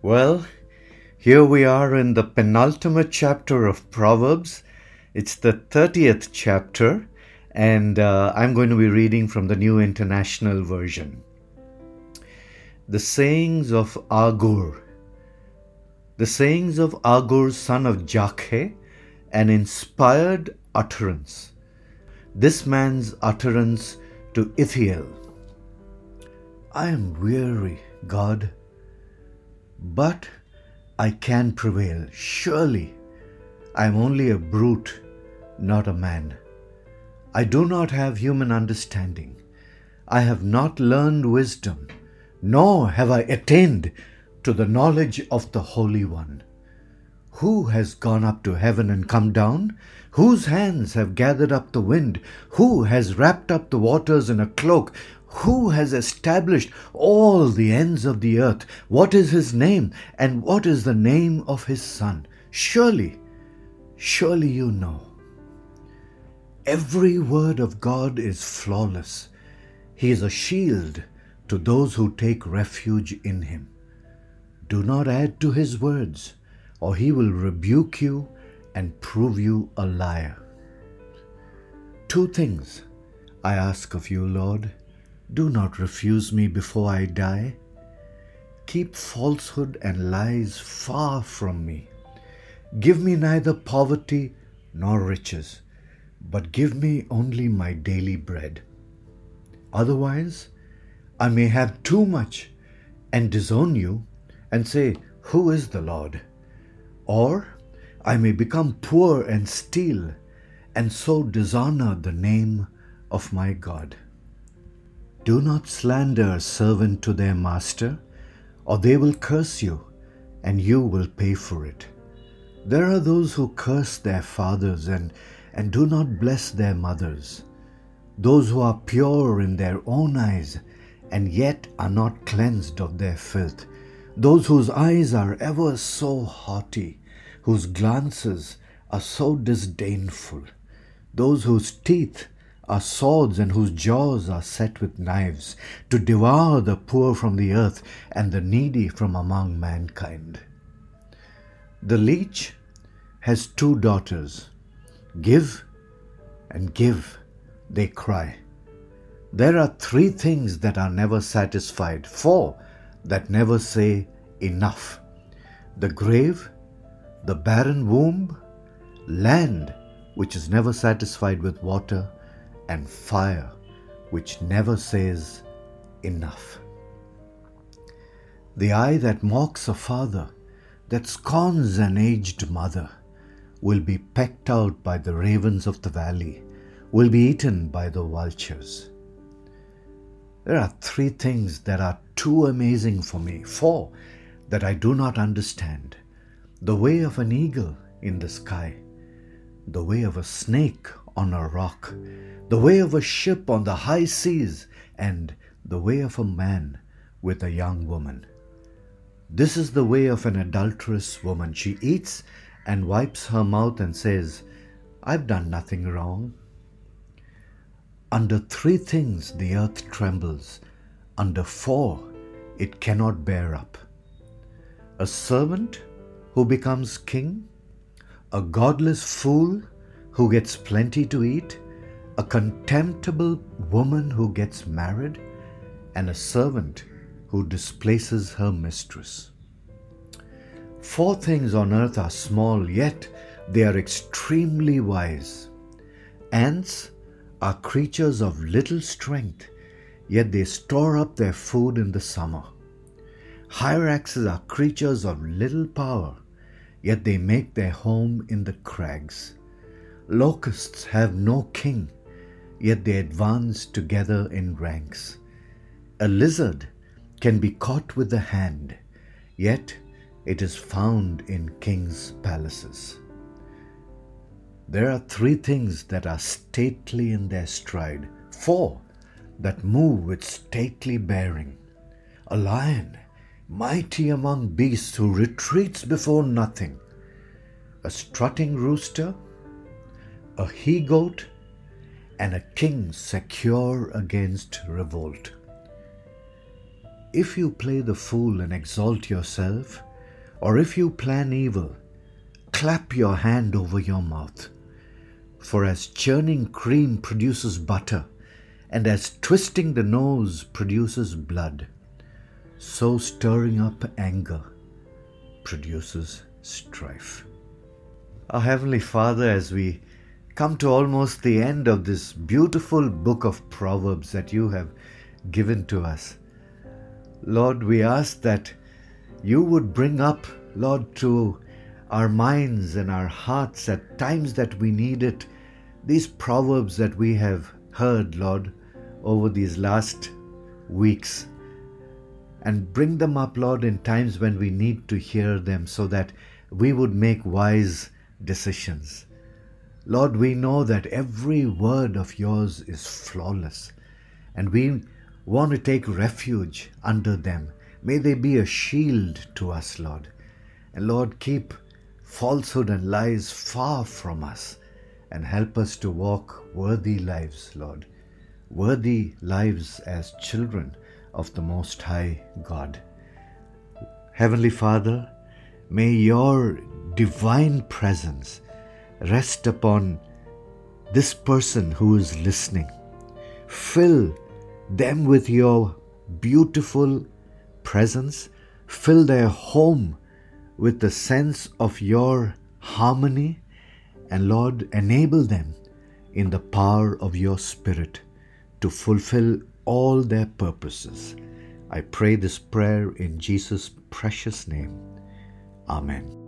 Well, here we are in the penultimate chapter of Proverbs. It's the 30th chapter, and uh, I'm going to be reading from the New International Version. The sayings of Agur. The sayings of Agur, son of Jakeh, an inspired utterance. This man's utterance to Ithiel. I am weary, God but I can prevail, surely. I am only a brute, not a man. I do not have human understanding. I have not learned wisdom, nor have I attained to the knowledge of the Holy One. Who has gone up to heaven and come down? Whose hands have gathered up the wind? Who has wrapped up the waters in a cloak? Who has established all the ends of the earth? What is his name? And what is the name of his son? Surely, surely you know. Every word of God is flawless. He is a shield to those who take refuge in him. Do not add to his words, or he will rebuke you and prove you a liar. Two things I ask of you, Lord do not refuse me before I die. Keep falsehood and lies far from me. Give me neither poverty nor riches, but give me only my daily bread. Otherwise, I may have too much and disown you and say, Who is the Lord? Or I may become poor and steal and so dishonor the name of my God. Do not slander a servant to their master, or they will curse you, and you will pay for it. There are those who curse their fathers and, and do not bless their mothers, those who are pure in their own eyes, and yet are not cleansed of their filth, those whose eyes are ever so haughty, whose glances are so disdainful, those whose teeth are swords and whose jaws are set with knives, to devour the poor from the earth and the needy from among mankind. The leech has two daughters. Give and give, they cry. There are three things that are never satisfied, four that never say enough the grave, the barren womb, land which is never satisfied with water, and fire which never says enough. The eye that mocks a father, that scorns an aged mother, will be pecked out by the ravens of the valley, will be eaten by the vultures. There are three things that are too amazing for me, four that I do not understand the way of an eagle in the sky, the way of a snake on a rock, the way of a ship on the high seas, and the way of a man with a young woman. This is the way of an adulterous woman. She eats and wipes her mouth and says, I've done nothing wrong. Under three things the earth trembles, under four it cannot bear up. A servant who becomes king, a godless fool who gets plenty to eat, a contemptible woman who gets married, and a servant who displaces her mistress. Four things on earth are small, yet they are extremely wise. Ants are creatures of little strength, yet they store up their food in the summer. Hyraxes are creatures of little power, yet they make their home in the crags. Locusts have no king, yet they advance together in ranks. A lizard can be caught with the hand, yet it is found in kings' palaces. There are three things that are stately in their stride, four that move with stately bearing. A lion, mighty among beasts, who retreats before nothing. A strutting rooster a he goat, and a king secure against revolt. If you play the fool and exalt yourself, or if you plan evil, clap your hand over your mouth. For as churning cream produces butter, and as twisting the nose produces blood, so stirring up anger produces strife. Our Heavenly Father, as we come to almost the end of this beautiful book of Proverbs that you have given to us, Lord, we ask that you would bring up, Lord, to our minds and our hearts at times that we need it, these proverbs that we have heard, Lord, over these last weeks. And bring them up, Lord, in times when we need to hear them so that we would make wise decisions. Lord, we know that every word of yours is flawless, and we want to take refuge under them. May they be a shield to us, Lord. And Lord, keep falsehood and lies far from us and help us to walk worthy lives, Lord. Worthy lives as children of the Most High God. Heavenly Father, may your divine presence rest upon this person who is listening. Fill them with your beautiful presence, fill their home with the sense of your harmony, and Lord, enable them in the power of your Spirit to fulfill all their purposes. I pray this prayer in Jesus' precious name. Amen.